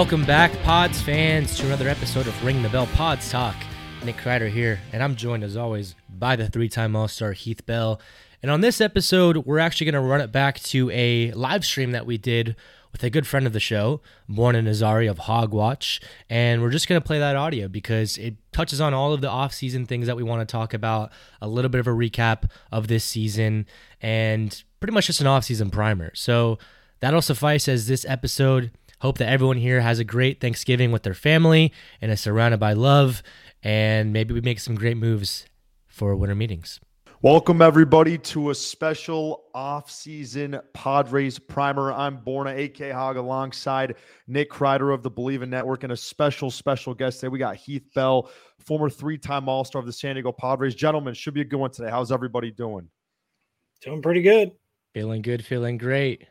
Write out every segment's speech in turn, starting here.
Welcome back, Pods fans, to another episode of Ring the Bell Pods Talk. Nick Kreider here, and I'm joined as always by the three time All Star Heath Bell. And on this episode, we're actually going to run it back to a live stream that we did with a good friend of the show, Borna Azari of Hogwatch. And we're just going to play that audio because it touches on all of the off-season things that we want to talk about, a little bit of a recap of this season, and pretty much just an off-season primer. So that'll suffice as this episode. Hope that everyone here has a great Thanksgiving with their family and is surrounded by love. And maybe we make some great moves for winter meetings. Welcome everybody to a special off-season Padres primer. I'm Borna AK Hog alongside Nick Kreider of the Believe in Network and a special special guest today. We got Heath Bell, former three-time All-Star of the San Diego Padres. Gentlemen, should be a good one today. How's everybody doing? Doing pretty good. Feeling good, feeling great.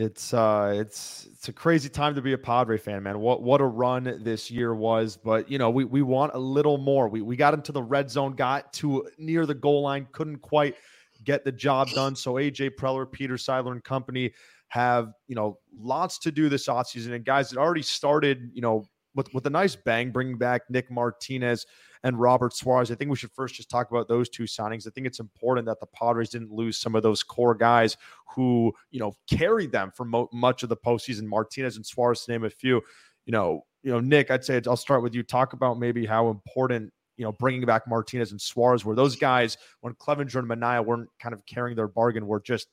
It's uh it's it's a crazy time to be a Padre fan, man. What what a run this year was, but you know, we we want a little more. We we got into the red zone, got to near the goal line, couldn't quite get the job done. So AJ Preller, Peter Seidler and company have, you know, lots to do this offseason and guys that already started, you know, with with a nice bang bringing back Nick Martinez and Robert Suarez. I think we should first just talk about those two signings. I think it's important that the Padres didn't lose some of those core guys who, you know, carried them for mo- much of the postseason. Martinez and Suarez, to name a few. You know, you know, Nick, I'd say I'll start with you. Talk about maybe how important you know bringing back Martinez and Suarez were. Those guys when Clevinger and Manaea weren't kind of carrying their bargain, were just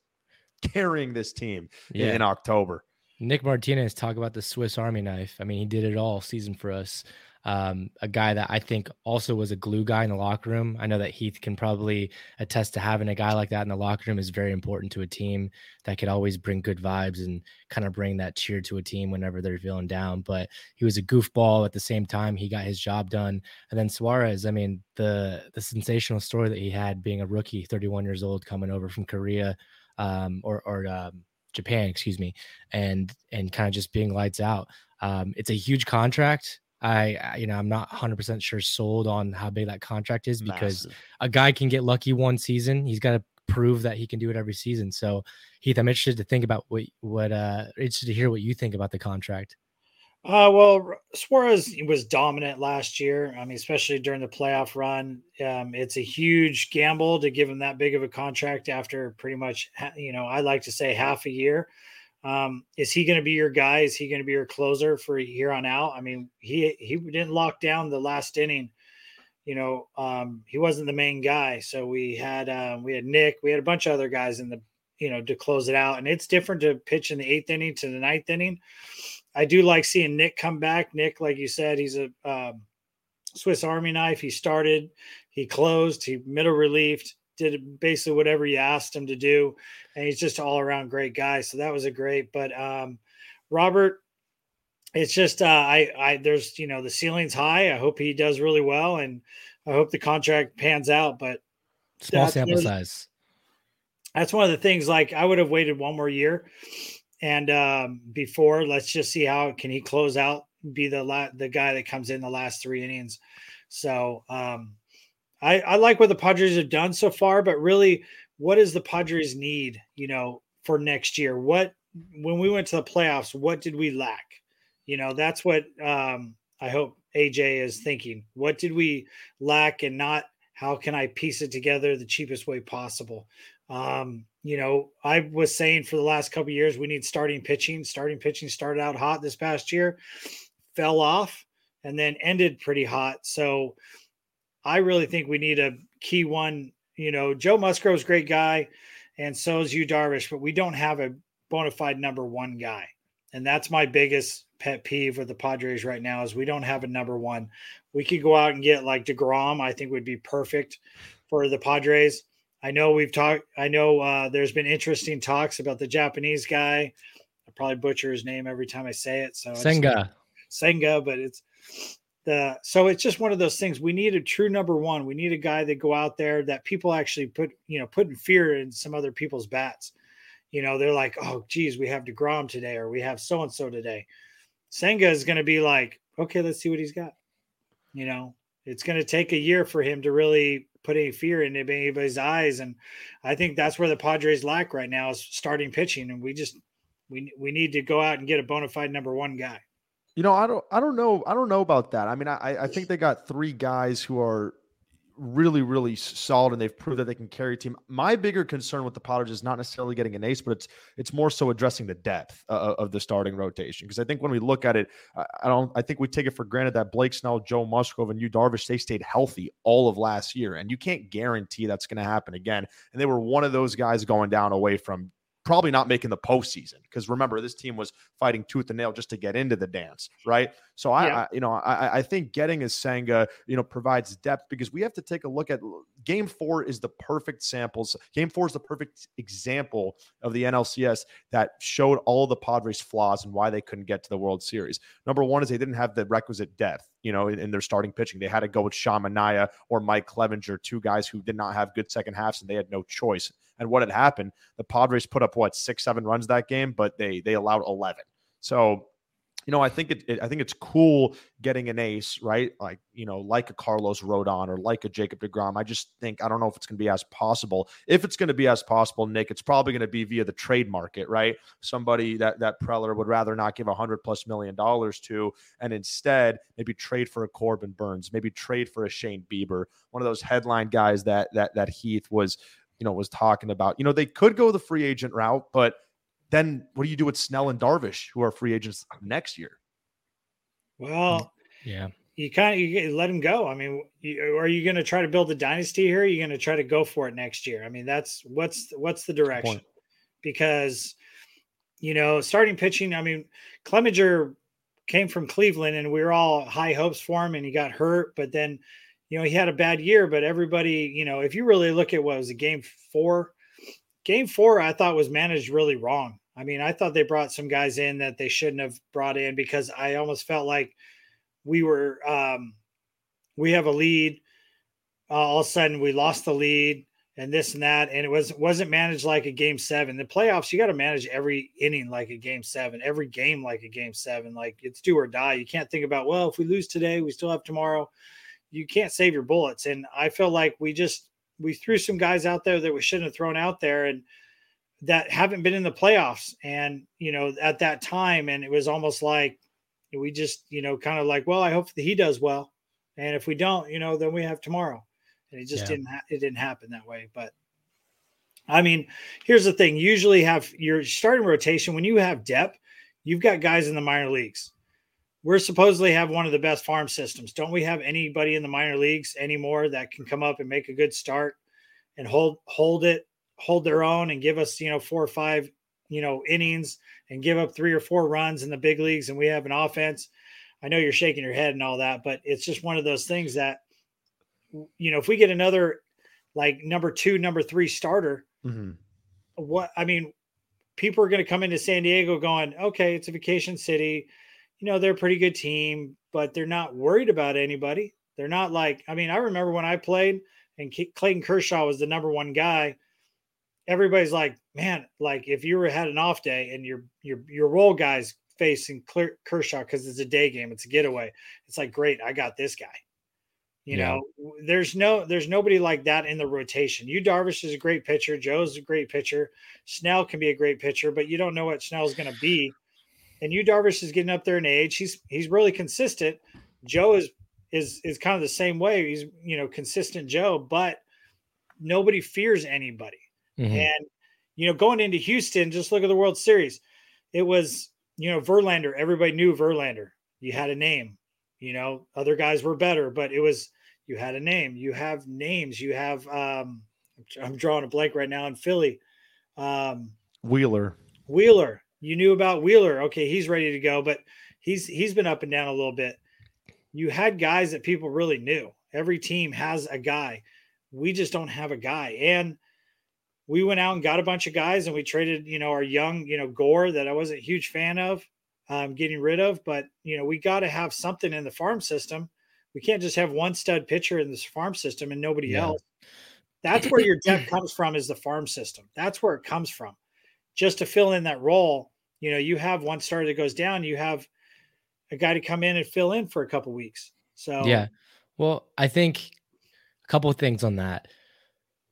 carrying this team Yeah. in October. Nick Martinez, talk about the Swiss Army knife. I mean, he did it all season for us. Um, a guy that I think also was a glue guy in the locker room. I know that Heath can probably attest to having a guy like that in the locker room is very important to a team that could always bring good vibes and kind of bring that cheer to a team whenever they're feeling down. But he was a goofball at the same time. He got his job done. And then Suarez, I mean, the the sensational story that he had being a rookie, 31 years old, coming over from Korea um, or or um, Japan, excuse me, and and kind of just being lights out. Um, it's a huge contract. I, you know, I'm not 100% sure sold on how big that contract is because Massive. a guy can get lucky one season. He's got to prove that he can do it every season. So, Heath, I'm interested to think about what what uh interested to hear what you think about the contract. Uh, well, Suarez was dominant last year. I mean, especially during the playoff run. Um, it's a huge gamble to give him that big of a contract after pretty much, you know, I like to say half a year. Um, is he going to be your guy? Is he going to be your closer for here on out? I mean, he he didn't lock down the last inning. You know, um, he wasn't the main guy. So we had um, we had Nick, we had a bunch of other guys in the you know to close it out, and it's different to pitch in the eighth inning to the ninth inning. I do like seeing Nick come back. Nick, like you said, he's a um, Swiss Army knife. He started, he closed, he middle relieved, did basically whatever you asked him to do, and he's just all around great guy. So that was a great. But um, Robert, it's just uh, I I there's you know the ceiling's high. I hope he does really well, and I hope the contract pans out. But Small sample size. that's one of the things like i would have waited one more year and um before let's just see how can he close out be the la- the guy that comes in the last three innings. So um i i like what the padres have done so far but really what does the padres need you know for next year? What when we went to the playoffs what did we lack? You know that's what um i hope aj is thinking. What did we lack and not how can i piece it together the cheapest way possible? Um, you know, I was saying for the last couple years we need starting pitching. Starting pitching started out hot this past year, fell off, and then ended pretty hot. So I really think we need a key one. You know, Joe Musgrove's great guy, and so is Yu Darvish, but we don't have a bona fide number one guy. And that's my biggest pet peeve with the Padres right now is we don't have a number one. We could go out and get like DeGrom, I think would be perfect for the Padres. I know we've talked, I know uh, there's been interesting talks about the Japanese guy. I probably butcher his name every time I say it. So Senga. Senga, but it's the so it's just one of those things. We need a true number one. We need a guy that go out there that people actually put, you know, putting fear in some other people's bats. You know, they're like, oh, geez, we have DeGrom today, or we have so and so today. Senga is going to be like, okay, let's see what he's got. You know, it's going to take a year for him to really put any fear in anybody's eyes, and I think that's where the Padres lack right now is starting pitching, and we just we we need to go out and get a bona fide number one guy. You know, I don't, I don't know, I don't know about that. I mean, I, I think they got three guys who are really, really solid, and they've proved that they can carry a team. My bigger concern with the Padres is not necessarily getting an ace, but it's it's more so addressing the depth uh, of the starting rotation. Because I think when we look at it, I don't, I think we take it for granted that Blake Snell, Joe Musgrove, and Yu Darvish they stayed healthy all of last year, and you can't guarantee that's going to happen again. And they were one of those guys going down away from probably not making the postseason because remember this team was fighting tooth and nail just to get into the dance, right? So I, yeah. I you know, I, I think getting a Senga, you know, provides depth because we have to take a look at Game Four is the perfect samples. Game Four is the perfect example of the NLCS that showed all the Padres' flaws and why they couldn't get to the World Series. Number one is they didn't have the requisite depth you know, in, in, their starting pitching. They had to go with Sean Manaea or Mike Clevinger, two guys who did not have good second halves, and they had no choice. And what had happened? The Padres put up what six, seven runs that game, but they they allowed eleven. So you know, I think it, it, I think it's cool getting an ace, right? Like, you know, like a Carlos Rodon or like a Jacob DeGrom. I just think I don't know if it's going to be as possible. If it's going to be as possible, Nick, it's probably going to be via the trade market, right? Somebody that that Preller would rather not give a hundred plus million dollars to, and instead maybe trade for a Corbin Burnes, maybe trade for a Shane Bieber, one of those headline guys that that that Heath was, you know, was talking about. You know, they could go the free agent route, but then what do you do with Snell and Darvish, who are free agents next year? Well, mm, yeah, you kind of you let him go. I mean, you, are you going to try to build a dynasty here? Are you going to try to go for it next year? I mean, that's what's what's the direction? Because you know, starting pitching. I mean, Clevinger came from Cleveland, and we were all high hopes for him, and he got hurt, but then. You know, he had a bad year, but everybody, you know, if you really look at what was a game four, game four, I thought was managed really wrong. I mean, I thought they brought some guys in that they shouldn't have brought in because I almost felt like we were, um, we have a lead. Uh, all of a sudden, we lost the lead and this and that, and it was wasn't managed like a game seven. The playoffs, you got to manage every inning like a game seven, every game like a game seven. Like it's do or die. You can't think about well, if we lose today, we still have tomorrow. You can't save your bullets, and I feel like we just we threw some guys out there that we shouldn't have thrown out there and that haven't been in the playoffs. And you know at that time and it was almost like we just you know kind of like well i hope that he does well. And if we don't you know then we have tomorrow. And it just yeah. didn't ha- it didn't happen that way. But i mean here's the thing. Usually have your starting rotation when you have depth you've got guys in the minor leagues we're supposedly have one of the best farm systems. Don't we have anybody in the minor leagues anymore that can come up and make a good start and hold hold it, hold their own and give us, you know, four or five, you know, innings and give up three or four runs in the big leagues and we have an offense. I know you're shaking your head and all that, but it's just one of those things that you know, if we get another like number 2, number 3 starter, mm-hmm. what I mean, people are going to come into San Diego going, "Okay, it's a vacation city." You know, they're a pretty good team, but they're not worried about anybody. They're not like, I mean, I remember when I played and Clayton Kershaw was the number one guy. Everybody's like, man, like if you were had an off day and your your your role guys facing Kershaw because it's a day game, it's a getaway. It's like, great, I got this guy. You yeah. know, there's no there's nobody like that in the rotation. Yu Darvish is a great pitcher. Joe's a great pitcher. Snell can be a great pitcher, but you don't know what Snell's going to be and Yu Darvish is getting up there in age. He's he's really consistent. Joe is is is kind of the same way. He's you know consistent Joe, but nobody fears anybody. Mm-hmm. And you know, going into Houston, just look at the World Series. It was you know Verlander. Everybody knew Verlander. You had a name. You know, other guys were better, but it was you had a name. You have names. You have. um I'm drawing a blank right now in Philly. Um, Wheeler. Wheeler You knew about Wheeler. Okay, he's ready to go, but he's he's been up and down a little bit. You had guys that people really knew. Every team has a guy. We just don't have a guy. And we went out and got a bunch of guys and we traded, you know, our young, you know, Gore that I wasn't a huge fan of um, getting rid of, but you know, we got to have something in the farm system. We can't just have one stud pitcher in this farm system and nobody yeah. else. That's where your depth comes from is the farm system. That's where it comes from. Just to fill in that role, you know, you have one starter that goes down, you have a guy to come in and fill in for a couple weeks. So yeah, well, I think a couple things on that.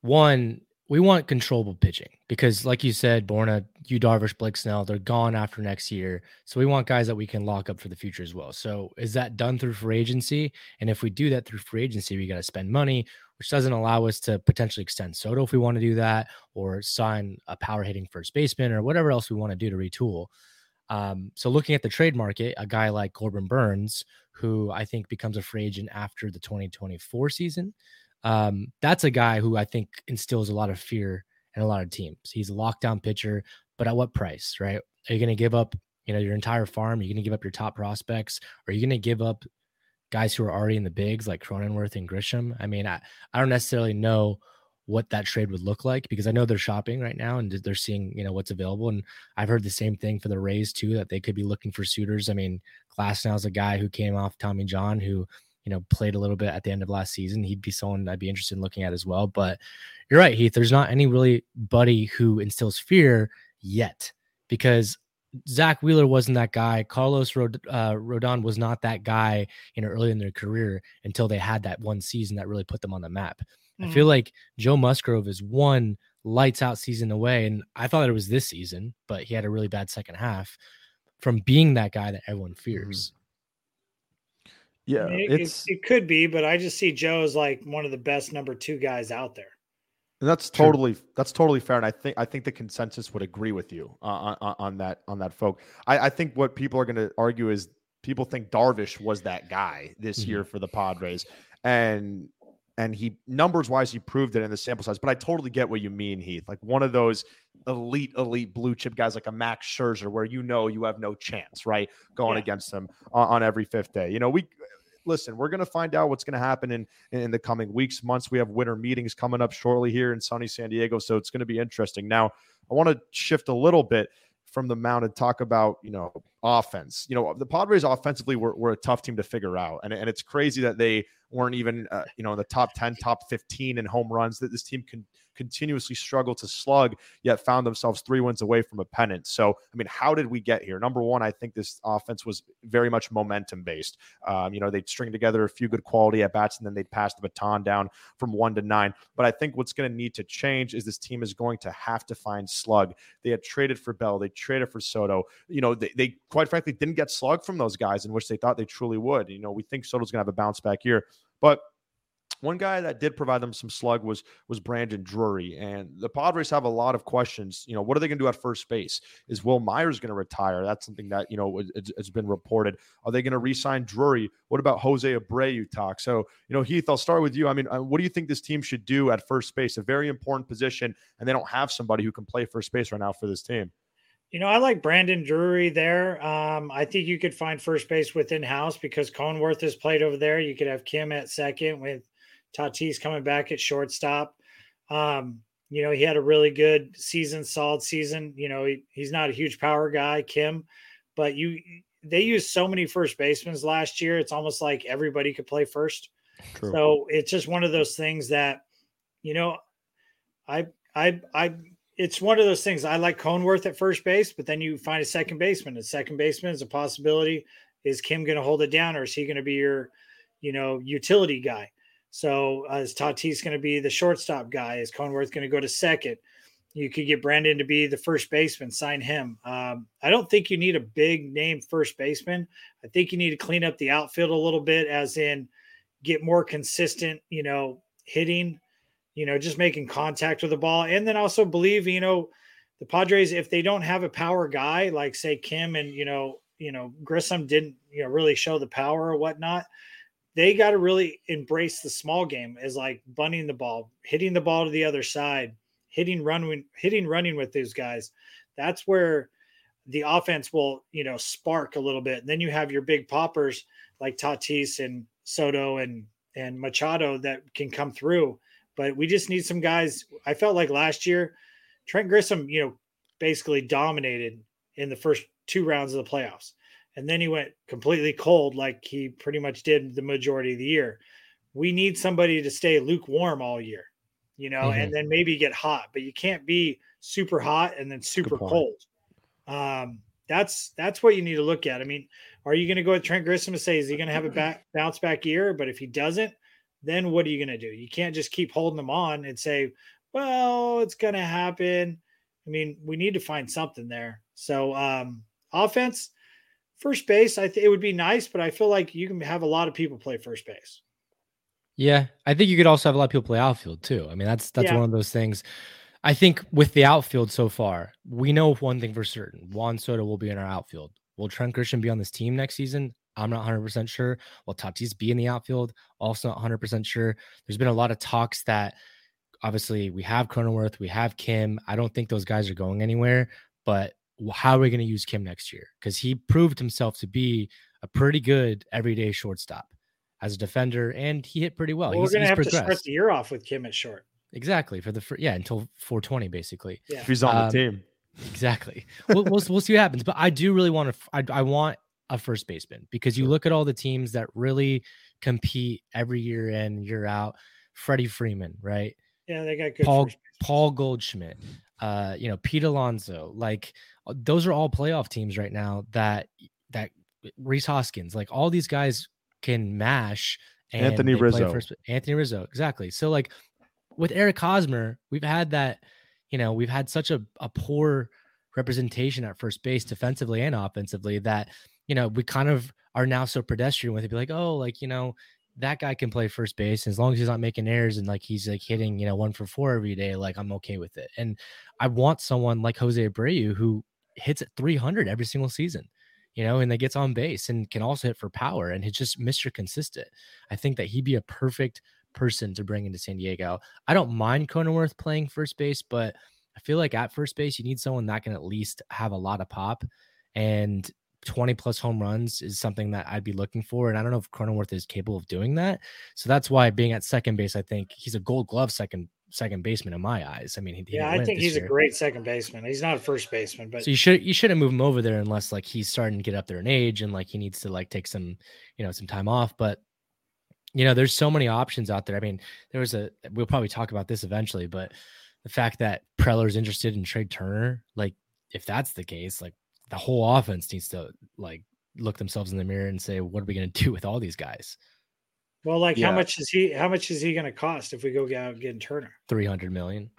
One, we want controllable pitching because, like you said, Borna, Yu Darvish, Blake Snell, they're gone after next year. So we want guys that we can lock up for the future as well. So is that done through free agency? And if we do that through free agency, we got to spend money, which doesn't allow us to potentially extend Soto if we want to do that, or sign a power hitting first baseman, or whatever else we want to do to retool. Um, so looking at the trade market, a guy like Corbin Burns, who I think becomes a free agent after the 2024 season, um, that's a guy who I think instills a lot of fear in a lot of teams. He's a lockdown pitcher, but at what price, right? Are you going to give up, you know, your entire farm? Are you going to give up your top prospects? Are you going to give up guys who are already in the bigs like Cronenworth and Grisham? I mean, I, I don't necessarily know what that trade would look like because I know they're shopping right now and they're seeing, you know, what's available. And I've heard the same thing for the Rays too, that they could be looking for suitors. I mean, Glasnow is a guy who came off Tommy John who, you know, played a little bit at the end of last season. He'd be someone I'd be interested in looking at as well. But you're right, Heath. There's not any really buddy who instills fear yet because Zack Wheeler wasn't that guy. Carlos Rod- uh, Rodon was not that guy, you know, early in their career until they had that one season that really put them on the map. Mm-hmm. I feel like Joe Musgrove is one lights out season away, and I thought it was this season, but he had a really bad second half from being that guy that everyone mm-hmm. Fears. Yeah, it, it's it, it, could be, but I just see Joe as like one of the best number two guys out there. And that's totally sure. that's totally fair, and I think I think the consensus would agree with you uh, on, on that on that folk. I, I think what people are going to argue is people think Darvish was that guy this mm-hmm. year for the Padres, and and he numbers wise he proved it in the sample size. But I totally get what you mean, Heath. Like one of those elite elite blue chip guys like a Max Scherzer, where you know you have no chance, right, going yeah. against them on, on every fifth day. You know we listen, we're going to find out what's going to happen in in the coming weeks, months. We have winter meetings coming up shortly here in sunny San Diego, so it's going to be interesting. Now, I want to shift a little bit from the mound and talk about you know offense. You know the Padres offensively were, were a tough team to figure out, and, and it's crazy that they weren't even uh, you know in the top ten, top fifteen in home runs. That this team can continuously struggled to slug, yet found themselves three wins away from a pennant. So, I mean, how did we get here? Number one, I think this offense was very much momentum based. Um, you know, they'd string together a few good quality at bats and then they'd pass the baton down from one to nine. But I think what's going to need to change is this team is going to have to find slug. They had traded for Bell, they traded for Soto. You know, they, they quite frankly didn't get slug from those guys in which they thought they truly would. You know, we think Soto's going to have a bounce back here. But one guy that did provide them some slug was was Brandon Drury, and the Padres have a lot of questions. You know, what are they going to do at first base? Is Wil Myers going to retire? That's something that you know it, has been reported. Are they going to re-sign Drury? What about Jose Abreu? Talk. So you know, Heath, I'll start with you. I mean, uh, what do you think this team should do at first base? A very important position, and they don't have somebody who can play first base right now for this team. You know, I like Brandon Drury there. Um, I think you could find first base within house because Cronenworth has played over there. You could have Kim at second with Tatis coming back at shortstop. Um, you know, he had a really good season, solid season. You know, he, he's not a huge power guy, Kim, but you they used so many first basemen last year. It's almost like everybody could play first. True. So it's just one of those things that, you know, I I I it's one of those things. I like Cronenworth at first base, but then you find a second baseman. A second baseman is a possibility. Is Kim going to hold it down, or is he going to be your, you know, utility guy? So uh, is Tatis going to be the shortstop guy? Is Cronenworth going to go to second? You could get Brandon to be the first baseman, sign him. Um, I don't think you need a big name first baseman. I think you need to clean up the outfield a little bit, as in get more consistent, you know, hitting, you know, just making contact with the ball. And then also believe, you know, the Padres, if they don't have a power guy like say Kim and, you know, you know, Grisham didn't, you know, really show the power or whatnot they got to really embrace the small game as like bunting the ball, hitting the ball to the other side, hitting running, hitting running with those guys. That's where the offense will, you know, spark a little bit. And then you have your big poppers like Tatis and Soto and and Machado that can come through. But we just need some guys. I felt like last year, Trent Grisham, you know, basically dominated in the first two rounds of the playoffs. And then he went completely cold, like he pretty much did the majority of the year. We need somebody to stay lukewarm all year, you know, mm-hmm. and then maybe get hot, but you can't be super hot and then super cold. Um, that's that's what you need to look at. I mean, are you going to go with Trent Grisham and say is he going to have a back bounce back year? But if he doesn't, then what are you going to do? You can't just keep holding them on and say, well, it's going to happen. I mean, we need to find something there. So, um, offense, first base, I think it would be nice, but I feel like you can have a lot of people play first base. Yeah, I think you could also have a lot of people play outfield too. I mean, that's that's yeah. one of those things. I think with the outfield so far, we know one thing for certain: Juan Soto will be in our outfield. Will Trent Grisham be on this team next season? I'm not 100% sure. Will Tatis be in the outfield? Also not 100% sure. There's been a lot of talks that obviously we have Cronenworth, we have Kim. I don't think those guys are going anywhere, but how are we going to use Kim next year? Because he proved himself to be a pretty good everyday shortstop as a defender, and he hit pretty well. well we're going to have progressed. to start the year off with Kim at short. Exactly for the yeah until 420 basically. Yeah. If he's on um, the team. Exactly. we'll, we'll, we'll see what happens, but I do really want to. I, I want a first baseman because you look at all the teams that really compete every year in year out. Freddie Freeman, right? Yeah, they got good. Paul Paul Goldschmidt, uh, you know Pete Alonso, like uh, those are all playoff teams right now. That that Rhys Hoskins, like all these guys can mash. Anthony Rizzo, first, Anthony Rizzo, exactly. So like with Eric Hosmer, we've had that, you know, we've had such a, a poor representation at first base defensively and offensively that, you know, we kind of are now so pedestrian with it. Be like, oh, like, you know, that guy can play first base as long as he's not making errors and like he's like hitting, you know, one for four every day, like I'm okay with it. And I want someone like Jose Abreu who hits at 300 every single season, you know, and that gets on base and can also hit for power and he's just Mr. Consistent. I think that he'd be a perfect person to bring into San Diego. I don't mind Cronenworth playing first base, but I feel like at first base, you need someone that can at least have a lot of pop. And 20 plus home runs is something that I'd be looking for. And I don't know if Cronenworth is capable of doing that. So that's why being at second base, I think he's a gold glove second second baseman in my eyes. I mean, he, yeah, I think he's year. a great second baseman. He's not a first baseman, but so you should you shouldn't move him over there unless like he's starting to get up there in age and like he needs to like take some you know some time off. But you know, there's so many options out there. I mean, there was a we'll probably talk about this eventually, but the fact that Preller's interested in Trea Turner, like if that's the case, like the whole offense needs to like look themselves in the mirror and say, what are we going to do with all these guys? Well, like yeah. how much is he? How much is he going to cost if we go out getting Turner? Three hundred million.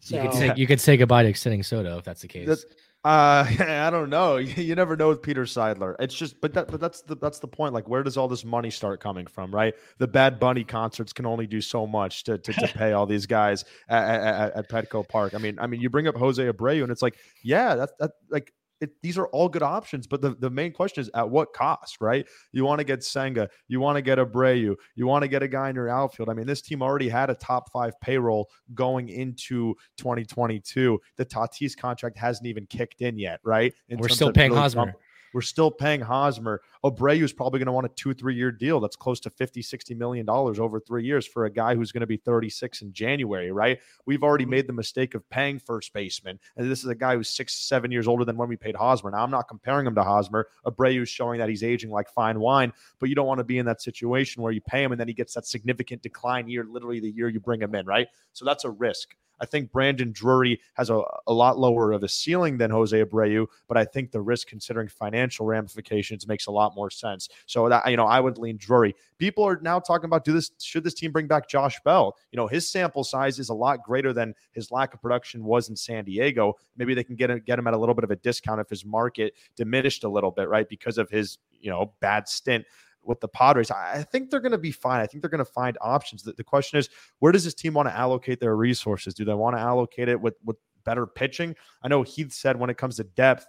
So, you could say you could say goodbye to extending Soto if that's the case. That's, uh, I don't know. You never know with Peter Seidler. It's just, but that, but that's the that's the point. Like, where does all this money start coming from? Right? The Bad Bunny concerts can only do so much to to, to pay all these guys at, at, at, Petco Park. I mean, I mean, you bring up Jose Abreu, and it's like, yeah, that's that like it, these are all good options, but the, the main question is at what cost, right? You want to get Senga, you want to get Abreu, you want to get a guy in your outfield. I mean, this team already had a top five payroll going into 2022. The Tatis contract hasn't even kicked in yet, right? In We're still paying really Hosmer. We're still paying Hosmer. Abreu is probably going to want a two, three year deal that's close to 50, 60 million dollars over three years for a guy who's going to be 36 in January, right? We've already mm-hmm. made the mistake of paying first baseman. And this is a guy who's six, seven years older than when we paid Hosmer. Now, I'm not comparing him to Hosmer. Abreu is showing that he's aging like fine wine, but you don't want to be in that situation where you pay him and then he gets that significant decline year, literally the year you bring him in, right? So that's a risk. I think Brandon Drury has a, a lot lower of a ceiling than Jose Abreu, but I think the risk considering financial ramifications makes a lot more sense. So that you know, I would lean Drury. People are now talking about do this should this team bring back Josh Bell? You know, his sample size is a lot greater than his lack of production was in San Diego. Maybe they can get get him at a little bit of a discount if his market diminished a little bit, right? Because of his, you know, bad stint with the Padres. I think they're going to be fine. I think they're going to find options. The, the question is, where does this team want to allocate their resources? Do they want to allocate it with with better pitching? I know Heath said when it comes to depth,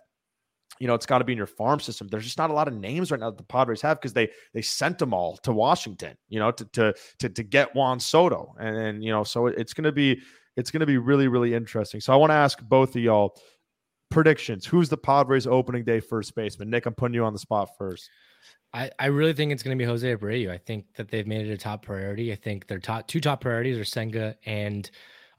you know, it's got to be in your farm system. There's just not a lot of names right now that the Padres have because they they sent them all to Washington, you know, to to to, to get Juan Soto, and, and you know, so it's going to be it's going to be really really interesting. So I want to ask both of y'all predictions. Who's the Padres opening day first baseman? Nick, I'm putting you on the spot first. I, I really think it's going to be Jose Abreu. I think that they've made it a top priority. I think their top two top priorities are Senga and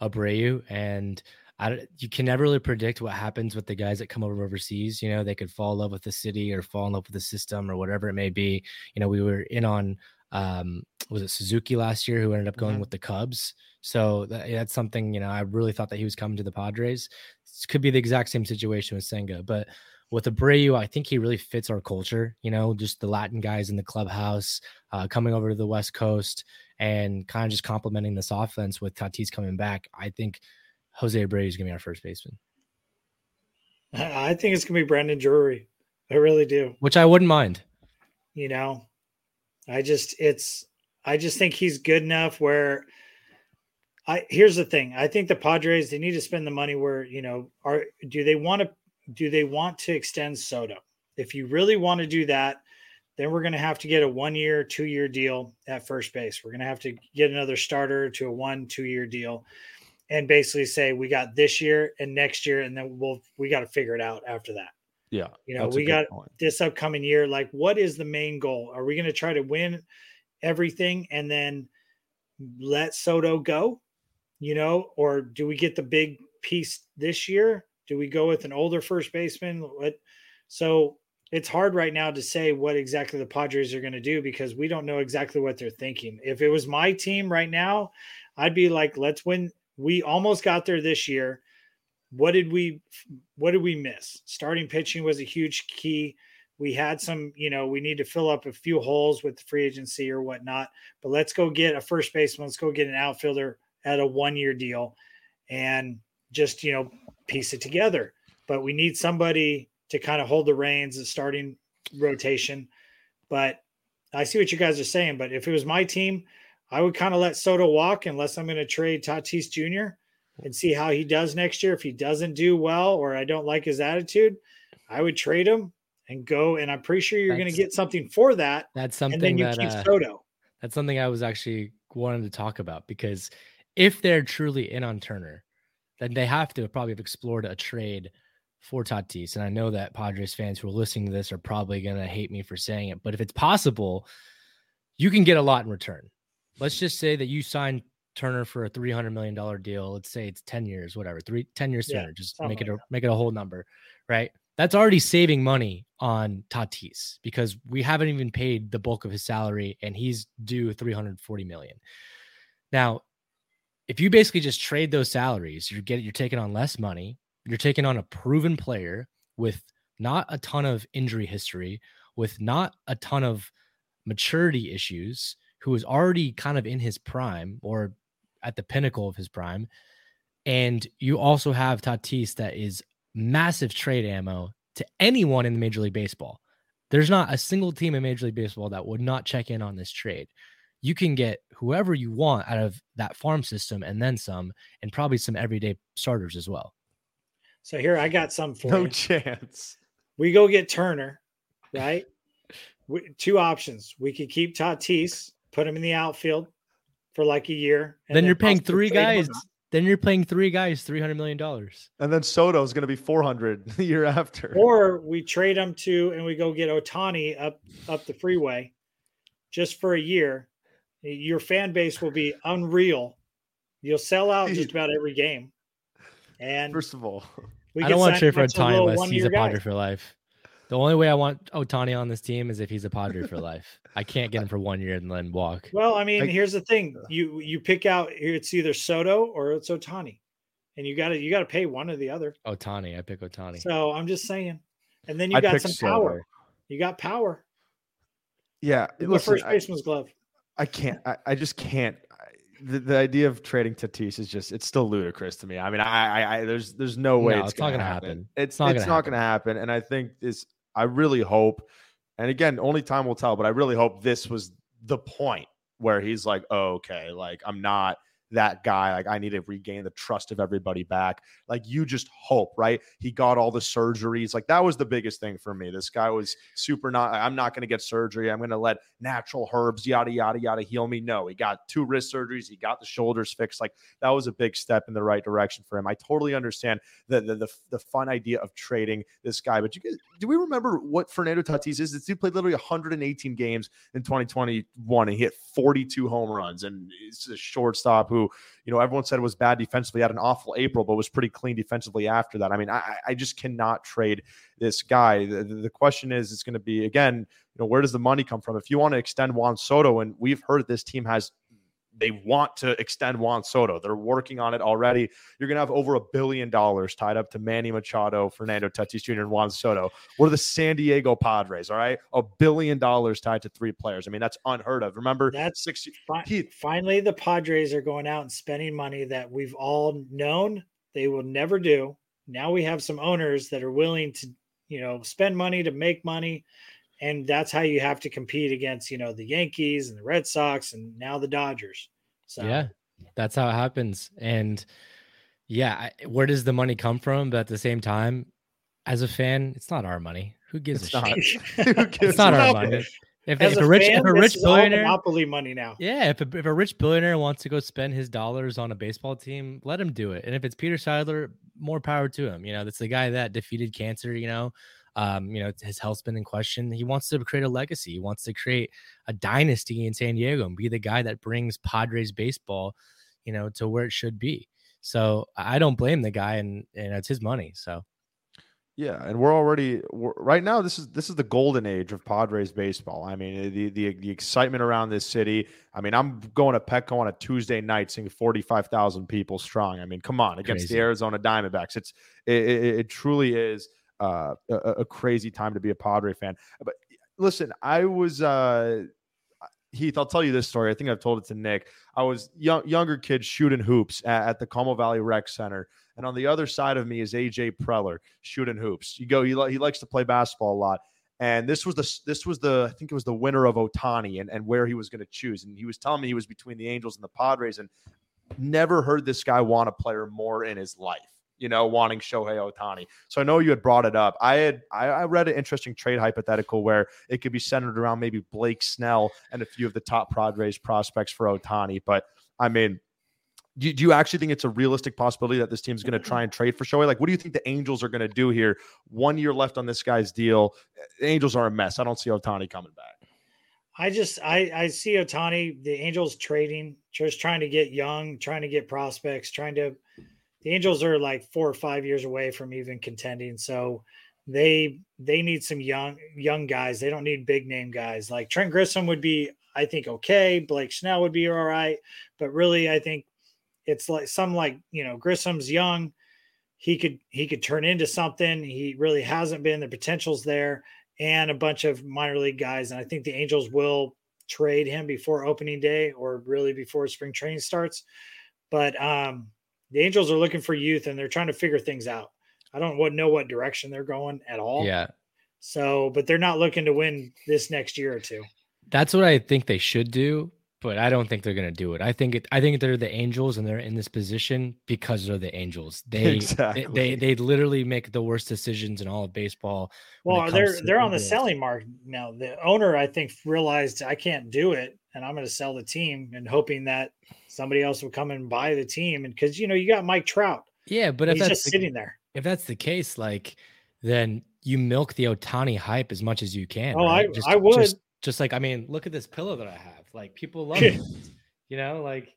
Abreu, and I you can never really predict what happens with the guys that come over overseas. You know, they could fall in love with the city or fall in love with the system or whatever it may be. You know, we were in on um was it Suzuki last year who ended up going mm-hmm. with the Cubs. So that, that's something you know I really thought that he was coming to the Padres. This could be the exact same situation with Senga, but with Abreu, I think he really fits our culture. You know, just the Latin guys in the clubhouse uh, coming over to the West Coast and kind of just complementing this offense with Tatis coming back. I think Jose Abreu is going to be our first baseman. I think it's going to be Brandon Drury. I really do. Which I wouldn't mind. You know, I just it's I just think he's good enough where I here's the thing. I think the Padres they need to spend the money where, you know, are do they want to do they want to extend Soto? If you really want to do that, then we're going to have to get a one year, two year deal at first base. We're going to have to get another starter to a one, two year deal and basically say we got this year and next year, and then we'll we got to figure it out after that. Yeah, you know, we got point. this upcoming year. Like, what is the main goal? Are we going to try to win everything and then let Soto go? You know, or do we get the big piece this year? Do we go with an older first baseman? What? So it's hard right now to say what exactly the Padres are going to do because we don't know exactly what they're thinking. If it was my team right now, I'd be like, let's win we almost got there this year. What did we what did we miss? Starting pitching was a huge key. We had some, you know, we need to fill up a few holes with the free agency or whatnot. But let's go get a first baseman. Let's go get an outfielder at a one year deal and just, you know, piece it together. But we need somebody to kind of hold the reins of starting rotation. But I see what you guys are saying. But if it was my team, I would kind of let Soto walk unless I'm going to trade Tatis Jr. and see how he does next year. If he doesn't do well or I don't like his attitude, I would trade him and go. And I'm pretty sure you're going to get something for that. That's something and then you that, keep uh, Soto. That's something I was actually wanting to talk about because if they're truly in on Turner, then they have to probably have explored a trade for Tatis. And I know that Padres fans who are listening to this are probably going to hate me for saying it, but if it's possible, you can get a lot in return let's just say that you signed Turner for a three hundred million dollar deal. Let's say it's ten years, whatever, three ten years yeah, Just make it a make it a whole number, right? That's already saving money on Tatis because we haven't even paid the bulk of his salary, and he's due three hundred forty million. Now, if you basically just trade those salaries, you're getting you're taking on less money. You're taking on a proven player with not a ton of injury history, with not a ton of maturity issues who is already kind of in his prime or at the pinnacle of his prime. And you also have Tatis that is massive trade ammo to anyone in the Major League Baseball. There's not a single team in Major League Baseball that would not check in on this trade. You can get whoever you want out of that farm system and then some, and probably some everyday starters as well. So here I got some for no you. chance. We go get Turner, right? we, two options. We could keep Tatis put him in the outfield for like a year. Then, then, you're paying three guys. Then you're paying three guys three hundred million dollars. And then Soto is going to be four hundred the year after. Or we trade him to and we go get Ohtani up up the freeway, just for a year. Your fan base will be unreal. You'll sell out just about every game. And first of all, I don't want to trade for Ohtani unless he's a Padre for life. The only way I want Ohtani on this team is if he's a Padre for life. I can't get him for one year and then walk. Well, I mean, I, here's the thing: you you pick out it's either Soto or it's Ohtani, and you got to you got to pay one or the other. Ohtani, I pick Ohtani. So I'm just saying, and then you got some Soto. power. You got power. Yeah, the first baseman's glove. I can't. I, I just can't. The, the idea of trading Tatis is just it's still ludicrous to me. I mean, I, I, I there's there's no way no, it's, it's, not gonna happen. happen. It's it's not, it's gonna, not happen. gonna happen. And I think this I really hope, and again, only time will tell, but I really hope this was the point where he's like, oh, okay, like I'm not that guy. Like I need to regain the trust of everybody back. Like you just hope, right? He got all the surgeries. Like that was the biggest thing for me. This guy was super not. I'm not going to get surgery. I'm going to let natural herbs, yada yada yada, heal me. No, he got two wrist surgeries. He got the shoulders fixed. Like that was a big step in the right direction for him. I totally understand the the the, the fun idea of trading this guy. But you guys, do we remember what Fernando Tatis is? Dude played literally 118 games in 2021 and he hit 42 home runs. And it's a shortstop who, you know, everyone said it was bad defensively. Had an awful April, but was pretty clean defensively after that. I mean, I, I just cannot trade this guy. The, the question is, it's going to be again, you know, where does the money come from? If you want to extend Juan Soto, and we've heard this team has they want to extend Juan Soto. They're working on it already. You're going to have over a billion dollars tied up to Manny Machado, Fernando Tatis Jr., and Juan Soto. We're the San Diego Padres, all right? A billion dollars tied to three players. I mean, that's unheard of. Remember, that's six. Fi- finally, the Padres are going out and spending money that we've all known they will never do. Now we have some owners that are willing to, you know, spend money to make money and that's how you have to compete against you know the Yankees and the Red Sox and now the Dodgers. So yeah, that's how it happens. And yeah, where does the money come from? But at the same time, as a fan, it's not our money. Who gives it's a not. shit? it's not our money. If, if a, a rich, fan, if a rich billionaire, monopoly money now. Yeah, if a, if a rich billionaire wants to go spend his dollars on a baseball team, let him do it. And if it's Peter Seidler, more power to him. You know, that's the guy that defeated cancer. You know, um, you know, his health's been in question. He wants to create a legacy. He wants to create a dynasty in San Diego and be the guy that brings Padres baseball, you know, to where it should be. So I don't blame the guy, and and it's his money. So. Yeah, and we're already we're, right now. This is this is the golden age of Padres baseball. I mean, the, the the excitement around this city. I mean, I'm going to Petco on a Tuesday night, seeing 45,000 people strong. I mean, come on, against Crazy. the Arizona Diamondbacks, it's it, it, it truly is uh, a, crazy time to be a Padre fan. But listen, I was uh, Heath. I'll tell you this story. I think I've told it to Nick. I was young, younger kid shooting hoops at, at the Carmel Valley Rec Center, and on the other side of me is AJ Preller shooting hoops. You go. He, he likes to play basketball a lot. And this was the this was the I think it was the winner of Ohtani and, and where he was going to choose. And he was telling me he was between the Angels and the Padres, and never heard this guy want a player more in his life you know, wanting Shohei Ohtani. So I know you had brought it up. I had I, I, read an interesting trade hypothetical where it could be centered around maybe Blake Snell and a few of the top Padres prospects for Ohtani. But I mean, do, do you actually think it's a realistic possibility that this team is going to try and trade for Shohei? Like, what do you think the Angels are going to do here? One year left on this guy's deal. The Angels are a mess. I don't see Ohtani coming back. I just I I see Ohtani, the Angels trading, just trying to get young, trying to get prospects, trying to the Angels are like four or five years away from even contending. So they they need some young young guys. They don't need big name guys. Like Trent Grisham would be, I think, okay. Blake Snell would be all right. But really, I think it's like some like you know Grisham's young. He could he could turn into something. He really hasn't been. The potential's there, and a bunch of minor league guys. And I think the Angels will trade him before opening day or really before spring training starts. But um, the Angels are looking for youth and they're trying to figure things out. I don't know what direction they're going at all. Yeah. So, but they're not looking to win this next year or two. That's what I think they should do but I don't think they're gonna do it. I think it. I think they're the Angels, and they're in this position because they're the Angels. They exactly. they, they, they literally make the worst decisions in all of baseball. Well, they're they're on the selling market now. The owner, I think, realized I can't do it, and I'm going to sell the team, and hoping that somebody else will come and buy the team. And because you know you got Mike Trout, yeah, but if that's just sitting there, if that's the case, like then you milk the Ohtani hype as much as you can. Oh, right? I just, I would. Just, just like I mean, look at this pillow that I have. Like people love it. You know, like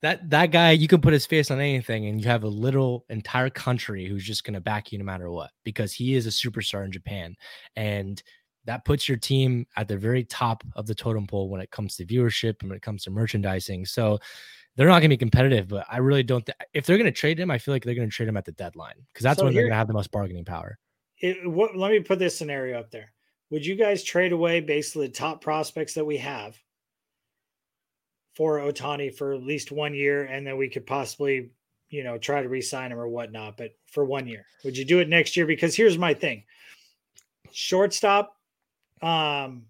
that that guy, you can put his face on anything, and you have a little entire country who's just gonna back you no matter what because he is a superstar in Japan, and that puts your team at the very top of the totem pole when it comes to viewership and when it comes to merchandising. So they're not going to be competitive, but I really don't. Th- if they're going to trade him, I feel like they're going to trade him at the deadline because that's so when here, they're going to have the most bargaining power. It, what, let me put this scenario up there. Would you guys trade away basically the top prospects that we have for Ohtani for at least one year, and then we could possibly, you know, try to re-sign him or whatnot, but for one year? Would you do it next year? Because here's my thing: shortstop, um,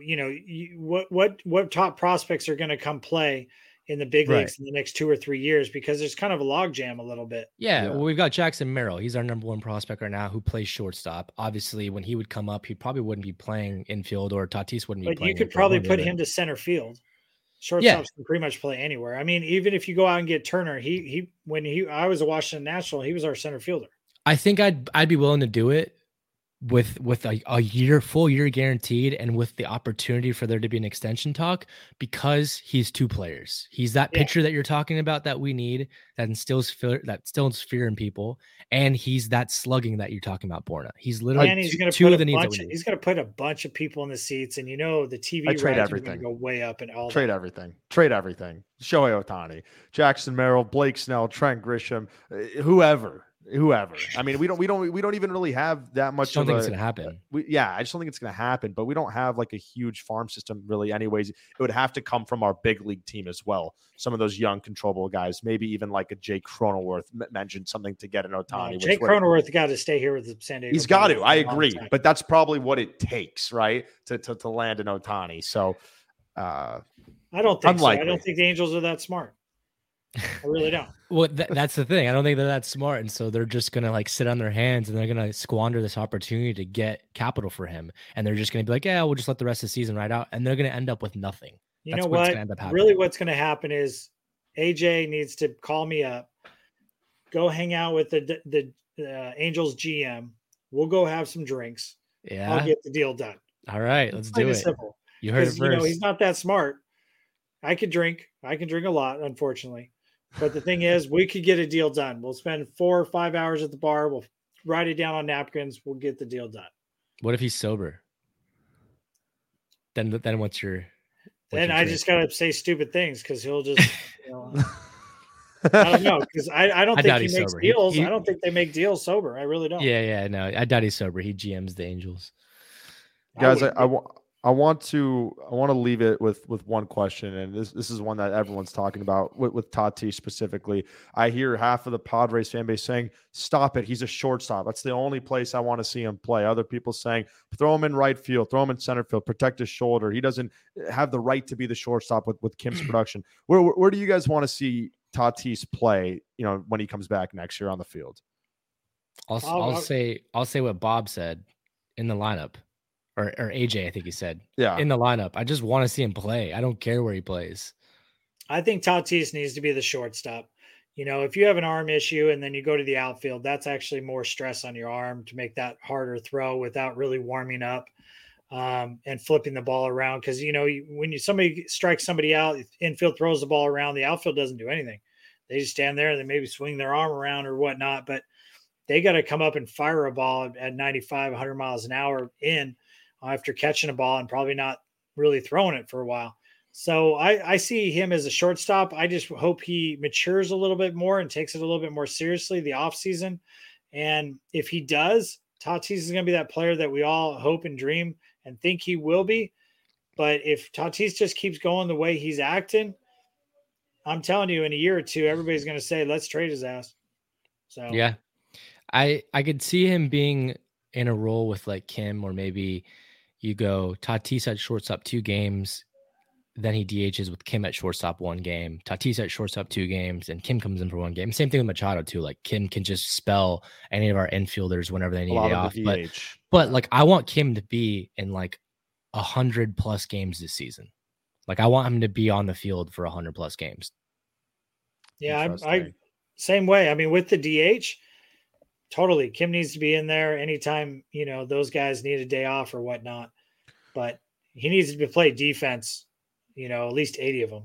you know, you, what what what top prospects are going to come play in the big Right. leagues in the next two or three years because there's kind of a logjam a little bit. Yeah, Yeah. well, we've got Jackson Merrill. He's our number one prospect right now who plays shortstop. Obviously, when he would come up, he probably wouldn't be playing infield or Tatis wouldn't be But playing. you could probably one or the put him to center field. Shortstops can pretty much play anywhere. I mean, even if you go out and get Turner, he he when he I was a Washington National, he was our center fielder. I think I'd I'd be willing to do it with with a, a year full year guaranteed and with the opportunity for there to be an extension talk because he's two players. He's that Yeah. pitcher that you're talking about that we need that instills fear that instills fear in people, and he's that slugging that you're talking about, Borna. He's literally and he's two, going to two put of a the needs that bunch. we Of, need. he's going to put a bunch of people in the seats, and you know the TV I trade ratings are going everything. to go way up and all. Trade that. everything. Trade everything. Shohei Ohtani, Jackson Merrill, Blake Snell, Trent Grisham, uh, whoever, whoever. I mean, we don't, we don't, we don't even really have that much just don't think a, it's gonna happen. we, yeah, I just don't think it's going to happen. But we don't have like a huge farm system, really. Anyways, it would have to come from our big league team as well. Some of those young, controllable guys, maybe even like a Jake Cronenworth mentioned something to get an Ohtani. which Jake Cronenworth got to stay here with the San Diego. He's got to. I agree, but that's probably what it takes, right, to to, to land an Ohtani. So, uh, I don't think so. I don't think the Angels are that smart. I really don't. Well, th- that's the thing. I don't think they're that smart, and so they're just gonna like sit on their hands and they're gonna squander this opportunity to get capital for him, and they're just gonna be like, "Yeah, we'll just let the rest of the season ride out," and they're gonna end up with nothing. You That's know what's what? gonna end up happening. Really, what's going to happen is AJ needs to call me up, go hang out with the the uh, Angels GM. We'll go have some drinks. Yeah. I'll get the deal done. All right, let's do it. Simple. You heard it Because you know he's not that smart. I could drink. I can drink a lot, unfortunately. But the thing is, we could get a deal done. We'll spend four or five hours at the bar. We'll write it down on napkins. We'll get the deal done. What if he's sober? Then, then what's your? what's Then your I just gotta say stupid things because he'll just. You know, I don't know because I, I don't I think he makes sober. Deals. he- I don't think they make deals sober. I really don't. Yeah, yeah, no, I doubt he's sober. He GMs the Angels. guys, I, wouldn't I, be. Wa- I want to I want to leave it with with one question, and this this is one that everyone's talking about with, with Tatis specifically. I hear half of the Padres fan base saying, "Stop it! He's a shortstop. That's the only place I want to see him play." Other people saying, "Throw him in right field, throw him in center field, protect his shoulder. He doesn't have the right to be the shortstop with with Kim's production." Where where, where do you guys want to see Tatis play? You know, when he comes back next year on the field. I'll, s- I'll- I'll I'll- say I'll say what Bob said in the lineup, or or AJ, I think he said Yeah, in the lineup. I just want to see him play. I don't care where he plays. I think Tatis needs to be the shortstop. You know, if you have an arm issue and then you go to the outfield, that's actually more stress on your arm to make that harder throw without really warming up um, and flipping the ball around. Because you know, when you somebody strikes somebody out, infield throws the ball around, the outfield doesn't do anything. They just stand there, and they maybe swing their arm around or whatnot, but they got to come up and fire a ball at 95, 100 miles an hour in after catching a ball and probably not really throwing it for a while. So I, I see him as a shortstop. I just hope he matures a little bit more and takes it a little bit more seriously the offseason. And if he does, Tatis is going to be that player that we all hope and dream and think he will be. But if Tatis just keeps going the way he's acting, I'm telling you, in a year or two, everybody's going to say, "Let's trade his ass." So Yeah, I I could see him being in a role with like Kim, or maybe you go Tatis at shortstop two games, then he DHs with Kim at shortstop one game, Tatis at shortstop two games, and Kim comes in for one game. Same thing with Machado too. Like Kim can just spell any of our infielders whenever they a need lot it of off. the But DH. but like I want Kim to be in like a hundred plus games this season. Like I want him to be on the field for a hundred plus games. yeah, I, I same way. I mean, with the DH, totally. Kim needs to be in there anytime you know those guys need a day off or whatnot. But he needs to be play defense. You know, at least eighty of them.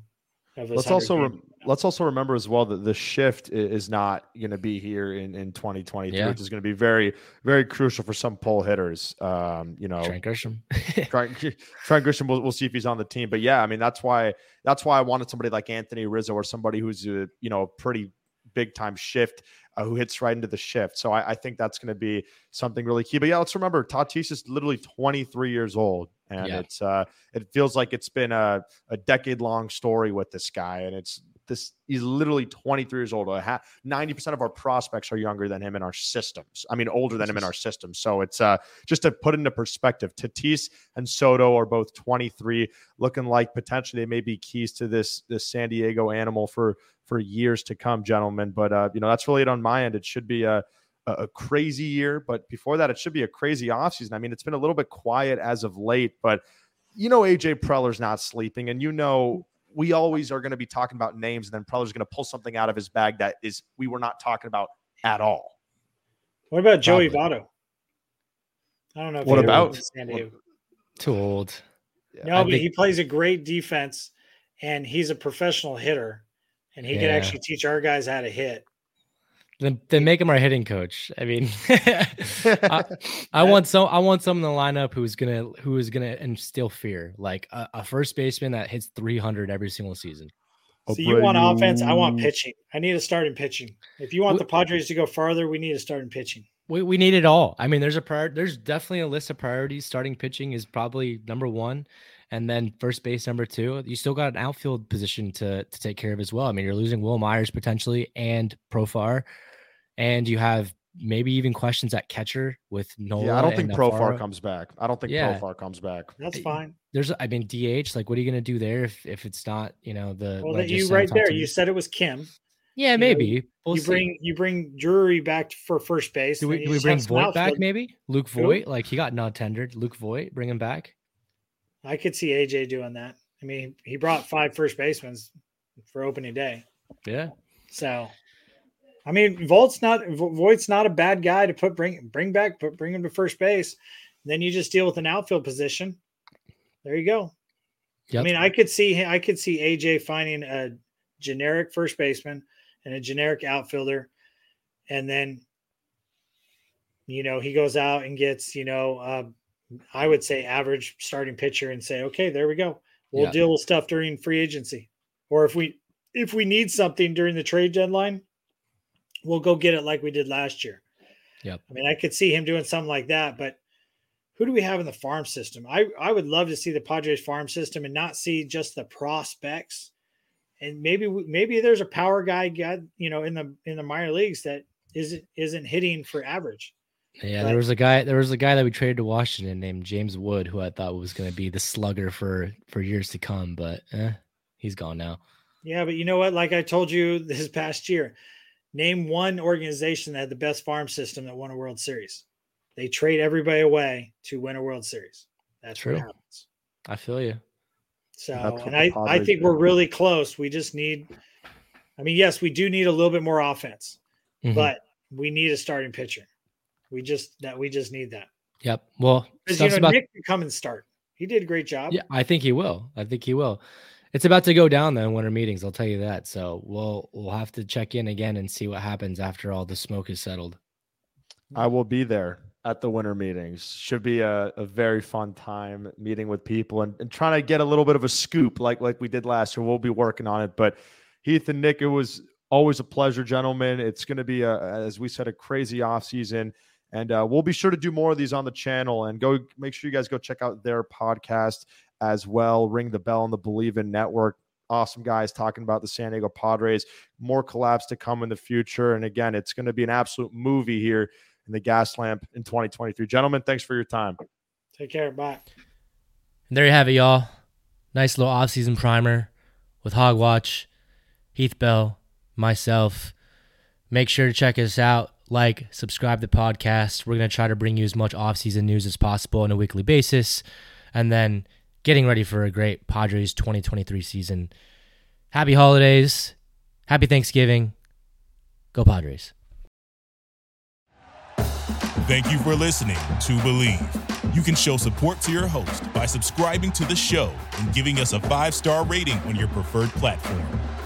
Of let's also games. rem- let's also remember as well that the shift is not going to be here in in 2023 Yeah. which is going to be very very crucial for some pole hitters um you know Trent Grisham. Trent, Trent Grisham we'll, we'll see if he's on the team but yeah i mean that's why that's why i wanted somebody like anthony rizzo or somebody who's a you know pretty big time shift uh, who hits right into the shift so i, I think that's going to be something really key but yeah let's remember tatis is literally 23 years old and Yeah. it's uh it feels like it's been a, a decade long story with this guy and it's this he's literally 23 years old. 90% of our prospects are younger than him in our systems. I mean, older than him in our systems. So it's uh, just to put into perspective, Tatis and Soto are both 23, looking like potentially they may be keys to this this San Diego animal for for years to come, gentlemen. But uh, you know, that's really it on my end. It should be a a crazy year, but before that, it should be a crazy offseason. I mean, it's been a little bit quiet as of late, but you know AJ Preller's not sleeping, and you know we always are going to be talking about names, and then Preller's going to pull something out of his bag that is we were not talking about at all. What about Joey Votto? I don't know. what about San Diego? Too old. No, I but think... he plays a great defense, and he's a professional hitter, and he yeah. can actually teach our guys how to hit. Then, then make him our hitting coach. I mean, I, I, want some. I want someone in the lineup who's gonna who is gonna instill fear, like a, a first baseman that hits 300 every single season. So you want offense? I want pitching. I need to start in pitching. If you want the Padres to go farther, we need to start in pitching. We, we need it all. I mean, there's a prior, there's definitely a list of priorities. Starting pitching is probably number one, and then first base number two. You still got an outfield position to to take care of as well. I mean, you're losing Wil Myers potentially and Profar and you have maybe even questions at catcher with Nola. Yeah, I don't think Profar comes back. I don't think yeah. Profar comes back. That's fine. There's, I mean, DH. Like, what are you going to do there if if it's not, you know, the well, you right there. You said it was Kim. Yeah, you maybe know, we'll you see. bring you bring Drury back for first base. Do we, do we bring Voit back? Maybe Luke Voit. Like he got non tendered. Luke Voit, bring him back. I could see AJ doing that. I mean, he brought five first basemen for opening day. Yeah. So I mean, Voit's not Voit's not a bad guy to put bring bring back, but bring him to first base. Then you just deal with an outfield position. There you go. Yep. I mean, I could see I could see AJ finding a generic first baseman and a generic outfielder, and then you know he goes out and gets you know uh, I would say average starting pitcher and say okay there we go we'll yeah. deal with stuff during free agency or if we if we need something during the trade deadline we'll go get it like we did last year. Yep. I mean, I could see him doing something like that, but who do we have in the farm system? I, I would love to see the Padres farm system and not see just the prospects. And maybe maybe there's a power guy, guy you know, in the in the minor leagues that isn't isn't hitting for average. Yeah, but, there was a guy. There was a guy that we traded to Washington named James Wood, who I thought was going to be the slugger for for years to come. But eh, he's gone now. Yeah, but you know what? Like I told you this past year, Name one organization that had the best farm system that won a World Series. They trade everybody away to win a World Series. That's True. what happens. I feel you. So, and I, I think we're really close. We just need, I mean, yes, we do need a little bit more offense, mm-hmm. but we need a starting pitcher. We just that we just need that. Yep. Well, because you know about... Nick can come and start. He did a great job. Yeah, I think he will. I think he will. It's about to go down though in winter meetings. I'll tell you that. So we'll we'll have to check in again and see what happens after all the smoke is settled. I will be there at the winter meetings. Should be a, a very fun time meeting with people and, and trying to get a little bit of a scoop like like we did last year. We'll be working on it. But Heath and Nick, it was always a pleasure, gentlemen. It's going to be a, as we said, a crazy off season. And uh, we'll be sure to do more of these on the channel and go make sure you guys go check out their podcast as well. Ring the bell on the Bleav in Network. Awesome guys talking about the San Diego Padres. More collabs to come in the future. And again, it's going to be an absolute movie here in the Gaslamp in 2023. Gentlemen, thanks for your time. Take care. Bye. And there you have it, y'all. Nice little off-season primer with Hogwatch, Heath Bell, myself. Make sure to check us out. Like, subscribe to the podcast. We're going to try to bring you as much off-season news as possible on a weekly basis. And then getting ready for a great Padres 2023 season. Happy holidays. Happy Thanksgiving. Go Padres. Thank you for listening to Bleav. You can show support to your host by subscribing to the show and giving us a five star rating on your preferred platform.